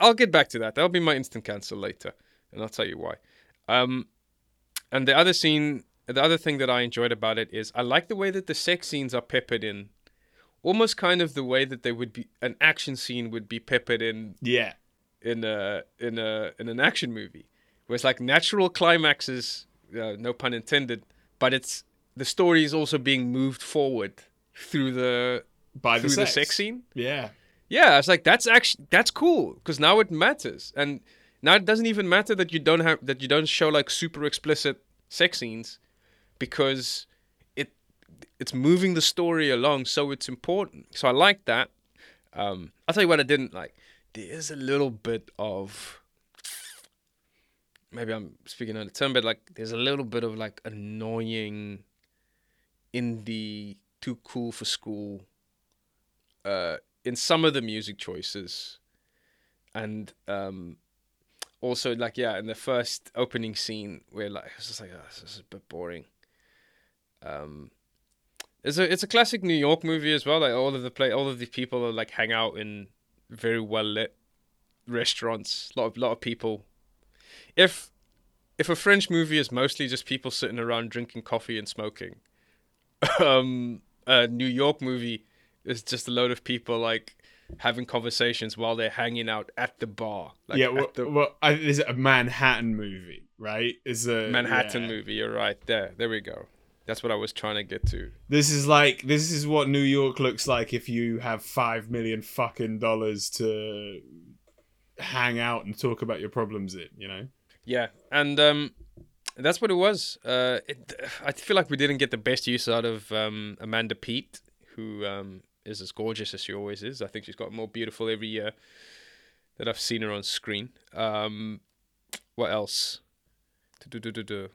I'll get back to that. That'll be my instant cancel later, and I'll tell you why. Um, and the other scene, the other thing that I enjoyed about it is I like the way that the sex scenes are peppered in, almost kind of the way that they would be an action scene would be peppered in yeah. in a in a in an action movie, where it's like natural climaxes, uh, no pun intended, but it's the story is also being moved forward through the By the through sex. the sex scene. Yeah. Yeah, it's like that's actually that's cool because now it matters, and now it doesn't even matter that you don't have that you don't show like super explicit sex scenes, because it's moving the story along, so it's important. So I like that. Um, I'll tell you what I didn't like. There is a little bit of maybe I'm speaking out of turn, but like there's a little bit of like annoying indie too cool for school uh in some of the music choices and um also like yeah in the first opening scene where like it's just like oh, this is a bit boring um it's a it's a classic New York movie as well like all of the play all of the people are like hang out in very well lit restaurants a lot of lot of people if if a French movie is mostly just people sitting around drinking coffee and smoking um a New York movie is just a load of people like having conversations while they're hanging out at the bar. Like yeah, well, the well I, is a Manhattan movie, right? Is a Manhattan yeah. movie. You're right. There, there we go. That's what I was trying to get to. This is like this is what New York looks like if you have five million fucking dollars to hang out and talk about your problems It you know? Yeah, and um, that's what it was. Uh, it, I feel like we didn't get the best use out of um, Amanda Peet, who um, is as gorgeous as she always is. I think she's got more beautiful every year that I've seen her on screen. Um, what else?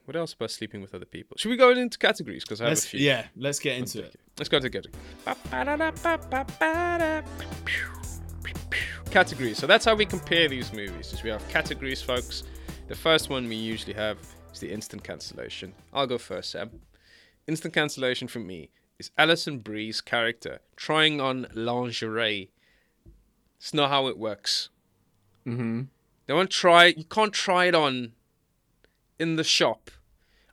What else about sleeping with other people? Should we go into categories? Because I have a Let's, few. yeah, let's get into it. Let's go to category. Categories. So that's how we compare these movies. Is we have categories, folks. The first one we usually have is the instant cancellation. I'll go first, Sam. Instant cancellation for me is Alison Brie's character trying on lingerie. It's not how it works. Mm-hmm. They won't try. You can't try it on in the shop.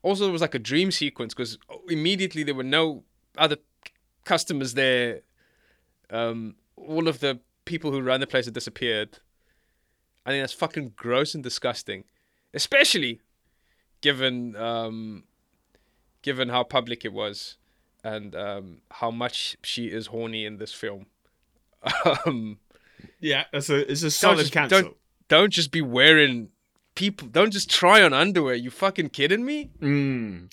Also, there was like a dream sequence because immediately there were no other customers there. Um, all of the people who ran the place had disappeared. I think that's fucking gross and disgusting, especially given um, given how public it was and um, how much she is horny in this film. um, Yeah, that's a it's a solid just- cancel. don't- don't just be wearing people. Don't just try on underwear. You fucking kidding me? Mm.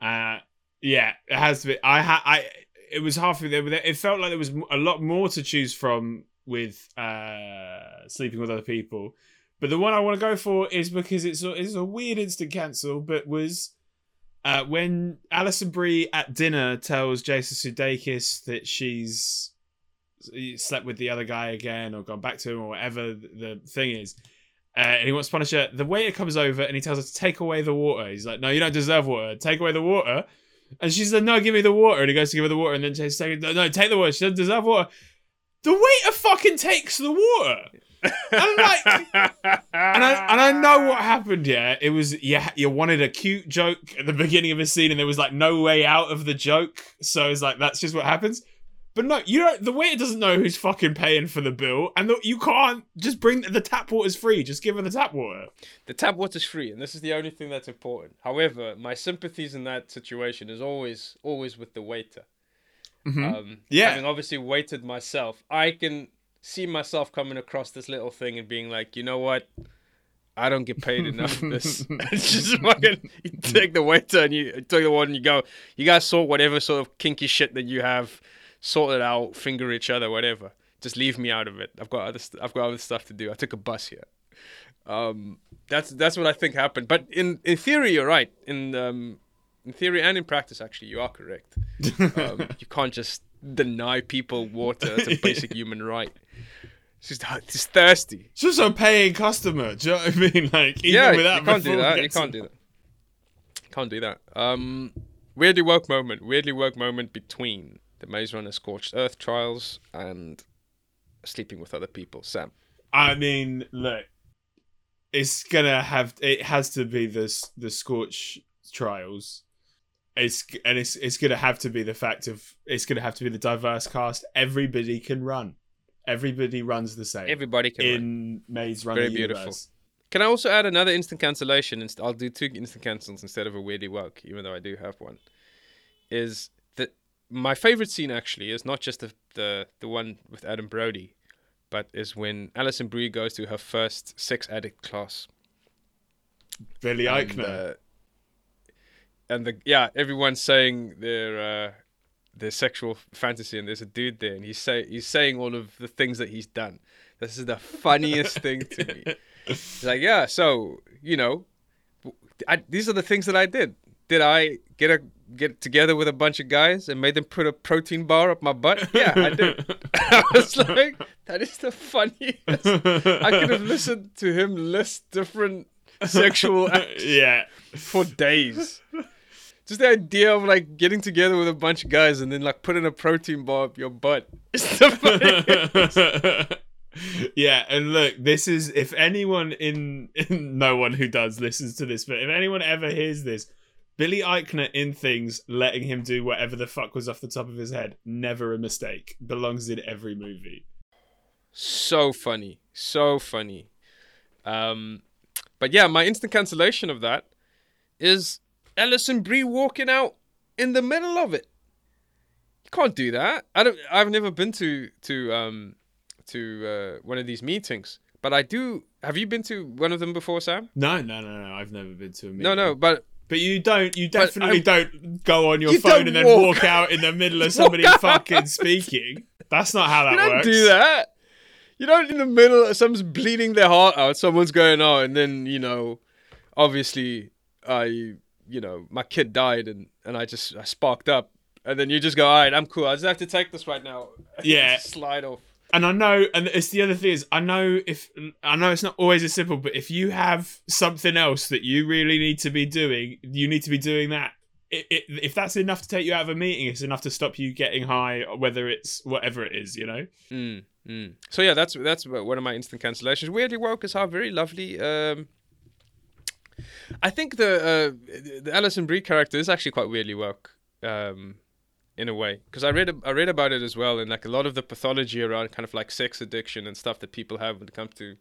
Uh, yeah, it has to be. I ha- I it was halfway there, it felt like there was a lot more to choose from with uh, sleeping with other people. But the one I want to go for is because it's a, it's a weird instant cancel, but was uh, when Alison Brie at dinner tells Jason Sudeikis that she's slept with the other guy again or gone back to him or whatever the thing is. Uh, and he wants to punish her. The waiter comes over and he tells her to take away the water. He's like, "No, you don't deserve water. Take away the water." And she's like, "No, give me the water." And he goes to give her the water, and then she's like, "No, no, take the water. She doesn't deserve water." The waiter fucking takes the water. I'm like, and I and I know what happened. Yeah, it was yeah. You wanted a cute joke at the beginning of a scene, and there was like no way out of the joke. So it's like that's just what happens. But no, you don't. The waiter doesn't know who's fucking paying for the bill, and the, you can't just bring the tap water's free. Just give her the tap water. the tap water's free, and this is the only thing that's important. However, my sympathies in that situation is always always with the waiter. Um, Yeah. Having obviously waited myself, I can see myself coming across this little thing and being like, you know what? I don't get paid enough for this. it's just fucking. You take the waiter and you take the one and you go. You guys sort whatever sort of kinky shit that you have, sort it out, finger each other, whatever. Just leave me out of it. I've got other. St- I've got other stuff to do. I took a bus here. Um, that's that's what I think happened. But in in theory, you're right. In um, in theory and in practice, actually, you are correct. Um, you can't just deny people water. It's a basic human right. She's she's thirsty. She's just a paying customer. Do you know what I mean? Like, even yeah, without you can't do that. You can't do that. Can't do that. Um, weirdly woke moment. Weirdly woke moment between the Maze Runner Scorched Earth trials and sleeping with other people. Sam. I mean, look, it's gonna have. It has to be this the Scorch trials. It's and it's it's gonna have to be the fact of it's gonna have to be the diverse cast. Everybody can run. Everybody runs the same Everybody can. run. in Maze Runner Very beautiful. universe. Can I also add another instant cancellation? I'll do two instant cancels instead of a weirdy woke, even though I do have one. Is my favorite scene actually is not just the the, the one with Adam Brody, but is when Alison Brie goes to her first sex addict class. Billy and, Eichner. uh, and the yeah, everyone's saying their uh, their sexual fantasy, and there's a dude there, and he's say he's saying all of the things that he's done. This is the funniest thing to me. He's like, yeah, so you know, I, these are the things that I did. Did I get a get together with a bunch of guys and made them put a protein bar up my butt? Yeah, I did. I was like, that is the funniest. I could have listened to him list different sexual acts yeah. for days. Just the idea of like getting together with a bunch of guys and then like putting a protein bar up your butt. It's the funniest. yeah, and look, this is if anyone in, in no one who does listens to this, but if anyone ever hears this, Billy Eichner in things, letting him do whatever the fuck was off the top of his head, never a mistake. Belongs in every movie. so funny, so funny. Um, but yeah, my instant cancellation of that is Alison Brie walking out in the middle of it. You can't do that. I don't. I've never been to to um to uh, one of these meetings, but I do. Have you been to one of them before, Sam? No, no, no, no. I've never been to a meeting. No, no. But But you don't. You definitely I- don't go on your You phone and then walk- walk out in the middle of somebody fucking speaking. That's not how that you don't works. do that. You don't in the middle. Of Someone's bleeding their heart out. Someone's going out, and then you know, obviously, I you know my kid died, and and I just I sparked up, and then you just go, all right, I'm cool. I just have to take this right now. Yeah. slide off. And I know, and it's the other thing is, I know if I know it's not always as simple, but if you have something else that you really need to be doing, you need to be doing that. It, it, if that's enough to take you out of a meeting, it's enough to stop you getting high, whether it's whatever it is, you know. Mm, mm. So yeah, that's that's one of my instant cancellations. Weirdly woke is how very lovely. Um, I think the uh, the Alison Brie character is actually quite weirdly woke, um, in a way, because I read I read about it as well, and like a lot of the pathology around kind of like sex addiction and stuff that people have when it comes to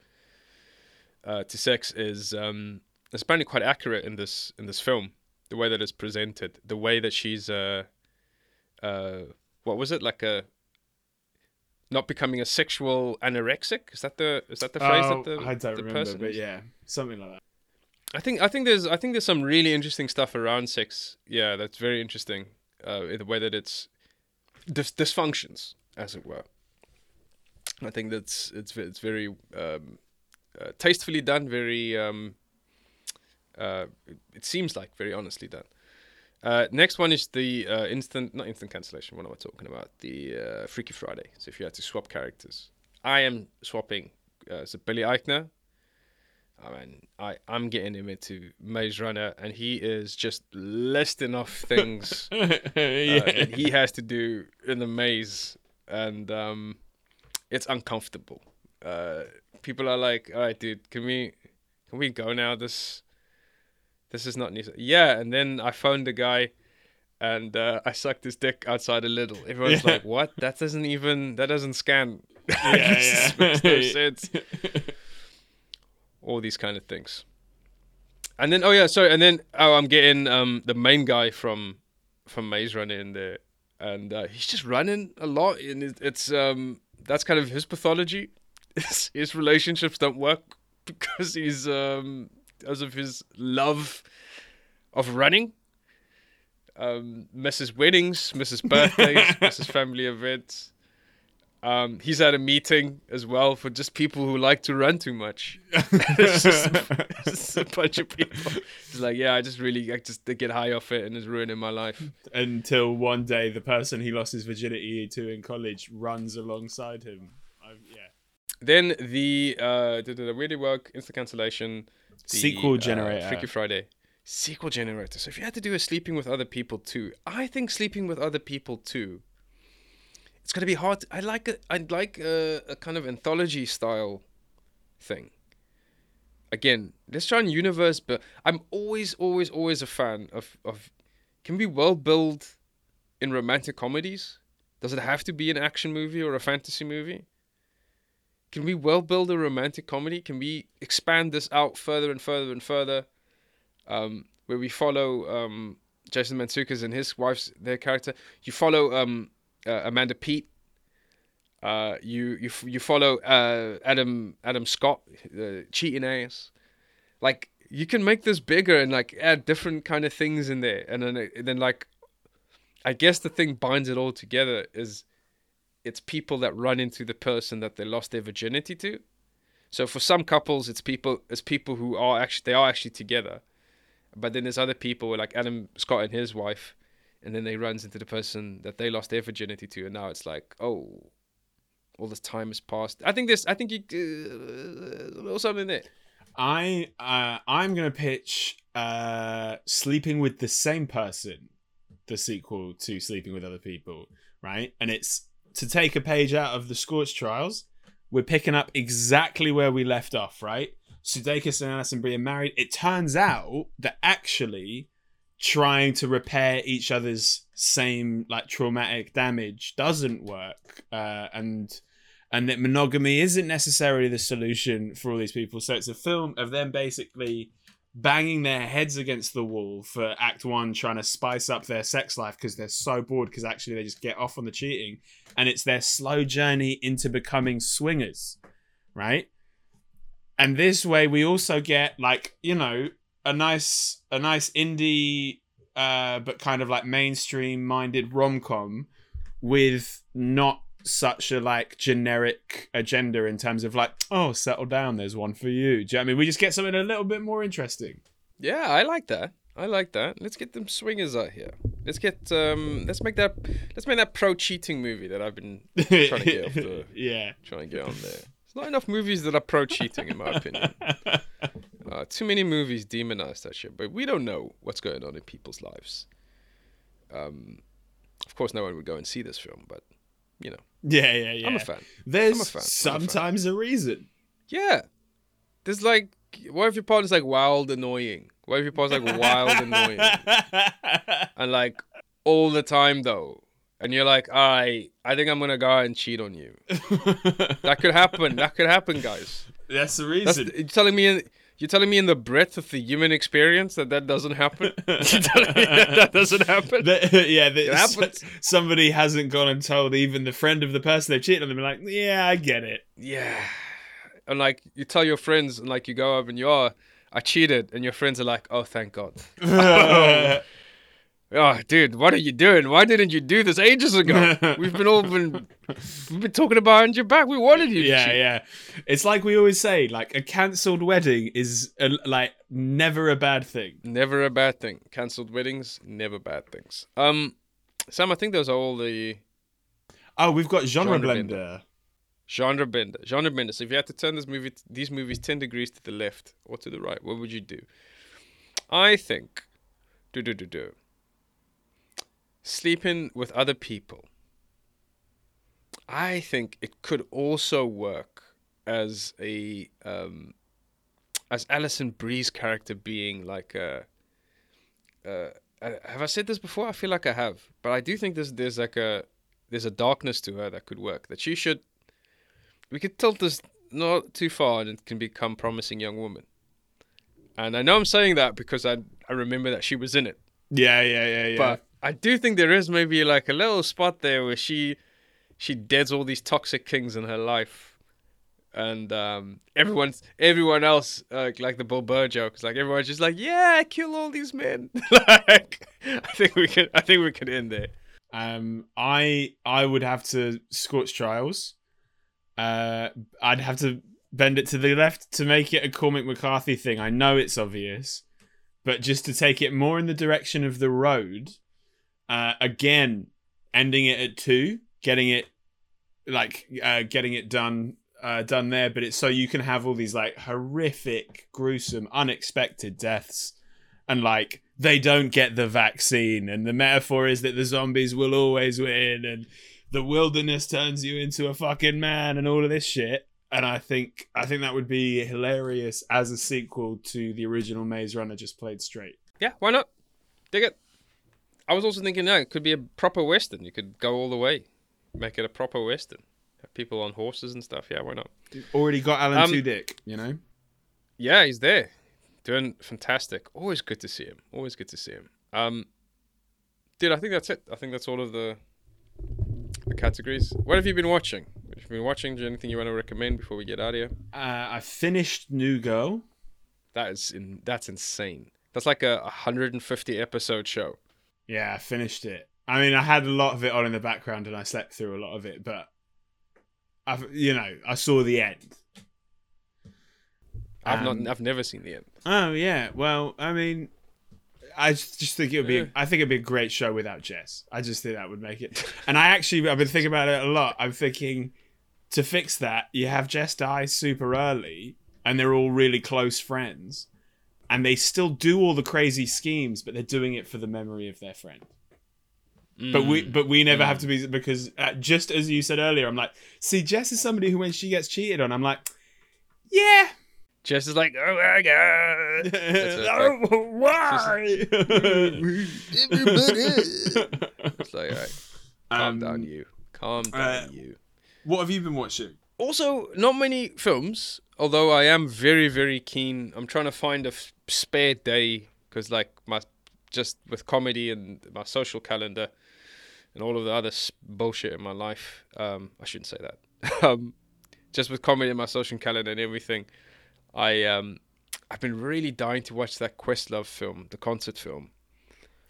uh, to sex is um, is apparently quite accurate in this in this film. The way that it's presented, the way that she's uh, uh, what was it like a not becoming a sexual anorexic. Is that the is that the phrase Oh, that the I don't the remember, person but yeah, something like that. I think I think there's I think there's some really interesting stuff around sex. Yeah, that's very interesting. Uh, in the way that it's dis- dysfunctions, as it were. I think that's it's it's very um, uh, tastefully done. Very um, uh, it, seems like very honestly done. Uh, next one is the uh, instant, not instant cancellation. What am I talking about? The uh, Freaky Friday. So if you had to swap characters, I am swapping. Uh, so Billy Eichner. I mean, I I'm getting him into Maze Runner, and he is just listing off things uh, yeah. that he has to do in the maze, and um, it's uncomfortable. Uh, people are like, "All right, dude, can we can we go now? This this is not news." Yeah, and then I phoned the guy, and uh, I sucked his dick outside a little. Everyone's Yeah. like, "What? That doesn't even that doesn't scan." yeah, yeah. makes no sense all these kind of things. And then oh yeah, sorry, and then oh I'm getting um the main guy from from Maze Runner in there, and uh, he's just running a lot, and it, it's um that's kind of his pathology. His, his relationships don't work because he's um because of his love of running. Um, misses weddings, misses birthdays, misses family events. Um, he's at a meeting as well for just people who like to run too much. it's, just, it's just a bunch of people. He's like, yeah, I just really, I just get high off it and it's ruining my life. Until one day, the person he lost his virginity to in college runs alongside him. I, yeah. Then the uh, the, the really work instant cancellation the, Sequel uh, generator. Freaky Friday sequel generator. So if you had to do a sleeping with other people too, I think sleeping with other people too. It's gonna be hard. I like a, I'd like a, a kind of anthology style thing. Again, let's try and universe, but I'm always, always, always a fan of of. Can we world build in romantic comedies? Does it have to be an action movie or a fantasy movie? Can we well build a romantic comedy? Can we expand this out further and further and further? Um, where we follow um, Jason Mantzoukas and his wife's their character. You follow um, uh, Amanda Peet. Uh, you you you follow uh, Adam Adam Scott, uh, cheating ass. Like you can make this bigger and like add different kind of things in there, and then and then like, I guess the thing binds it all together is it's people that run into the person that they lost their virginity to. So for some couples, it's people it's people who are actually they are actually together, but then there's other people like Adam Scott and his wife, and then they runs into the person that they lost their virginity to, and now it's like oh, all this time has passed. I think this I think you uh, a little something there. I uh, I'm gonna pitch uh, sleeping with the same person, the sequel to Sleeping with Other People, right? And it's to take a page out of the Scorch Trials. We're picking up exactly where we left off, right? Sudeikis and Alison Brie are married. It turns out that actually trying to repair each other's same like traumatic damage doesn't work, uh, and and that monogamy isn't necessarily the solution for all these people. So it's a film of them basically banging their heads against the wall for act one trying to spice up their sex life because they're so bored because actually they just get off on the cheating and it's their slow journey into becoming swingers right and this way we also get like you know a nice a nice indie uh but kind of like mainstream minded rom-com with not such a like generic agenda in terms of like, oh, settle down, there's one for you. Do you know what I mean? We just get something a little bit more interesting. Yeah, I like that. I like that. Let's get them swingers out here. Let's get um let's make that let's make that pro cheating movie that I've been trying to get off the yeah. trying to get on there. There's not enough movies that are pro cheating in my opinion. Uh, too many movies demonize that shit, but we don't know what's going on in people's lives. Um, of course, no one would go and see this film, but you know, Yeah, yeah, yeah. I'm a fan. There's a fan. I'm a fan. sometimes a reason. Yeah, there's like, what if your partner's like wild annoying? What if your partner's like wild annoying and like all the time though? And you're like, all right, I think I'm gonna go out and cheat on you. That could happen. That could happen, guys. That's the That's, reason. you're telling me in, you're telling me in the breadth of the human experience that that doesn't happen. you're telling me that, that doesn't happen. That- yeah, that It happens. somebody hasn't gone and told even the friend of the person they cheated on them. Like, yeah, I get it. Yeah. And like you tell your friends and like you go up and you are, I cheated, and your friends are like, oh, thank God. Oh, dude, what are you doing? Why didn't you do this ages ago? We've been all been we've been talking about behind your back. We wanted you yeah, yeah. It's like we always say, like a cancelled wedding is a, like never a bad thing. Never a bad thing. Cancelled weddings, never bad things. Um, Sam, I think those are all the Oh, we've got genre, Genre blender. bender. genre bender. Genre bender. So if you had to turn this movie, these movies ten degrees to the left or to the right, what would you do? I think, do do do do. Sleeping with other people. I think it could also work as a um, as Alison Brie's character being like a. Uh, have I said this before? I feel like I have, but I do think there's there's like a there's a darkness to her that could work. That she should. We could tilt this not too far, and it can become promising young woman. And I know I'm saying that because I I remember that she was in it, Yeah, yeah, yeah, yeah. but I do think there is maybe like a little spot there where she she deads all these toxic kings in her life, and um, everyone's everyone else uh, like the Bill Burr joke is like everyone's just like yeah kill all these men. like I think we could I think we could end there. Um, I I would have to Scorch Trials. Uh, I'd have to bend it to the left to make it a Cormac McCarthy thing. I know it's obvious, but just to take it more in the direction of the road. Uh, again, ending it at two, getting it like uh, getting it done uh, done there, but it's so you can have all these like horrific, gruesome, unexpected deaths, and like they don't get the vaccine, and the metaphor is that the zombies will always win, and the wilderness turns you into a fucking man, and all of this shit. And I think I think that would be hilarious as a sequel to the original Maze Runner just played straight. Yeah, why not? Dig it. I was also thinking, no, it could be a proper western. You could go all the way, make it a proper western. Have people on horses and stuff. Yeah, why not? Already got Alan Um, Tudyk, you know. Yeah, he's there, doing fantastic. Always good to see him. Always good to see him. Um, dude, I think that's it. I think that's all of the the categories. What have you been watching? What have you been watching? Is there anything you want to recommend before we get out of here? Uh, I finished New Girl. That is in, that's insane. That's like a 150 episode show. Yeah, I finished it. I mean, I had a lot of it on in the background, and I slept through a lot of it, but I've you know I saw the end. I've Um, not. I've never seen the end. Oh yeah, well, I mean, I just just think it would be. Yeah. I think it'd be a great show without Jess. I just think that would make it. And I actually, I've been thinking about it a lot. I'm thinking to fix that, you have Jess die super early, and they're all really close friends, and they still do all the crazy schemes, but they're doing it for the memory of their friend. But we, but we never have to be because uh, just as you said earlier, I'm like, see, Jess is somebody who when she gets cheated on, I'm like, yeah, Jess is like, oh my god. That's it. oh, why? It's like, all right, calm Um, down, you. Calm down, uh, you. What have you been watching? Also, not many films. Although I am very, very keen. I'm trying to find a f- spare day because, like, my just with comedy and my social calendar and all of the other bullshit in my life. Um, I shouldn't say that. um, just with comedy and my social calendar and everything, I um, I've been really dying to watch that Questlove film, the concert film,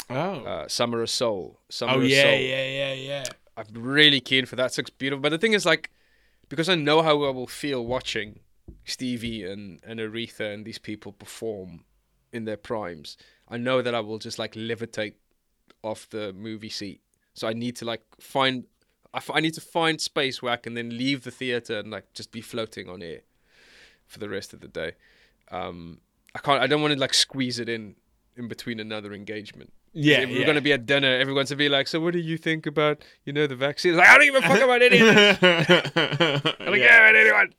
Oh, uh, Summer of Soul. Summer oh of yeah, Soul. yeah, yeah, yeah. I'm really keen for that. It looks beautiful. But the thing is, like, because I know how I will feel watching Stevie and, and Aretha and these people perform in their primes, I know that I will just like levitate off the movie seat. So I need to like find, I, f- I need to find space where I can then leave the theater and like just be floating on air for the rest of the day. Um, I can't, I don't want to like squeeze it in in between another engagement. Yeah, If we're yeah. going to be at dinner, everyone's to be like, so what do you think about, you know, the vaccine? Like, I don't even fuck about any of this. I don't care about anyone.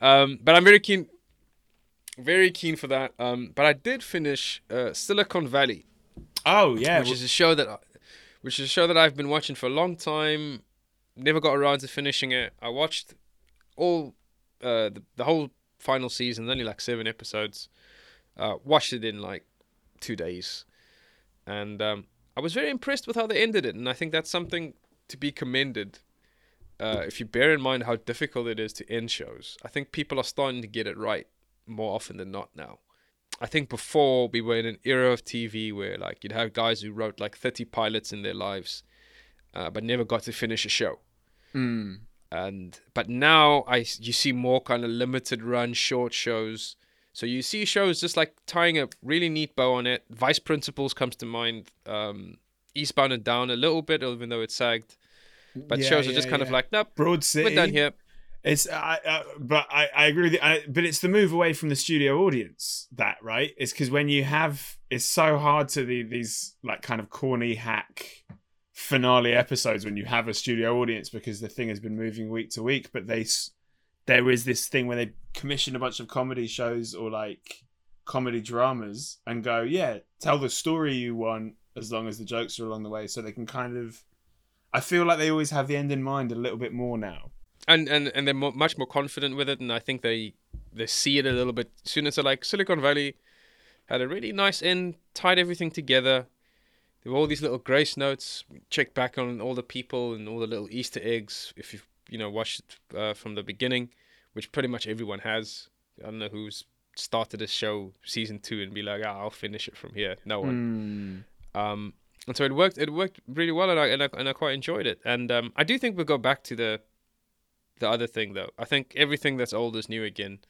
Um, but I'm very keen, very keen for that. Um, but I did finish uh, Silicon Valley, Oh yeah, which is a show that, I, which is a show that I've been watching for a long time. Never got around to finishing it. I watched all uh, the, the whole final season, only like seven episodes. Uh, watched it in like two days, and um, I was very impressed with how they ended it. And I think that's something to be commended. Uh, if you bear in mind how difficult it is to end shows, I think people are starting to get it right more often than not now. I think before we were in an era of TV where like you'd have guys who wrote like 30 pilots in their lives, uh, but never got to finish a show. Mm. And but now I you see more kind of limited run short shows. So you see shows just like tying a really neat bow on it. Vice Principals comes to mind. Um, Eastbound and Down a little bit, even though it sagged. But Yeah, shows are just kind of like, nope, Broad City. we're done here. It's I, I but I, I agree with you. I, but it's the move away from the studio audience that right. It's because when you have, it's so hard to the these like kind of corny hack finale episodes when you have a studio audience because the thing has been moving week to week. But they there is this thing where they commission a bunch of comedy shows or like comedy dramas and go, yeah, tell the story you want as long as the jokes are along the way, so they can kind of. I feel like they always have the end in mind a little bit more now. and and and they're much more confident with it and i think they they see it a little bit sooner. So like silicon valley had a really nice end tied everything together. There were all these little grace notes check back on all the people and all the little easter eggs if you've you know watched it uh, from the beginning which pretty much everyone has. I don't know who's started a show season two and be like ah, i'll finish it from here. No one. Mm. um, and so it worked. It worked really well, and I and I, and I quite enjoyed it. And um, I do think we'll go back to the the other thing, though. I think everything that's old is new again.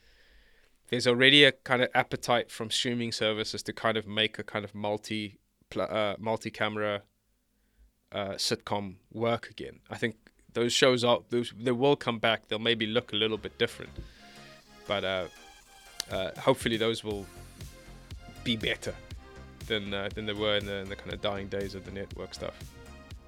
There's already a kind of appetite from streaming services to kind of make a kind of multi uh, multi camera uh, sitcom work again. I think those shows are those they will come back. They'll maybe look a little bit different, but uh, uh, hopefully those will be better than uh, than they were in the, in the kind of dying days of the network stuff.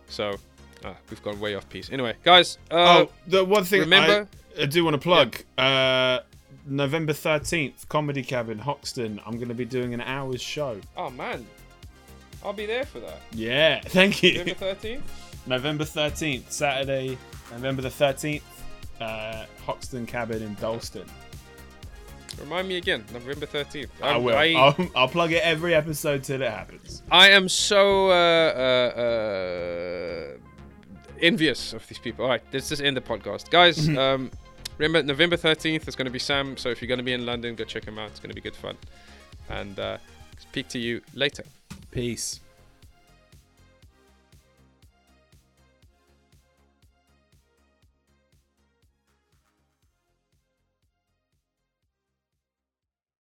So ah, we've gone way off piece. Anyway, guys, uh, oh, the one thing remember- I, I do want to plug. Uh, November thirteenth, Comedy Cabin, Hoxton. I'm going to be doing an hour's show. oh man, I'll be there for that. Yeah, thank you. November thirteenth. November thirteenth, Saturday, November the thirteenth, uh, Hoxton Cabin in Dalston. Remind me again, November thirteenth. I will. I, I'll, I'll plug it every episode till it happens. I am so uh, uh, uh, envious of these people. All right, let's just end the podcast, guys. um, remember, November thirteenth is going to be Sam. So if you're going to be in London, go check him out. It's going to be good fun. And uh, speak to you later. Peace.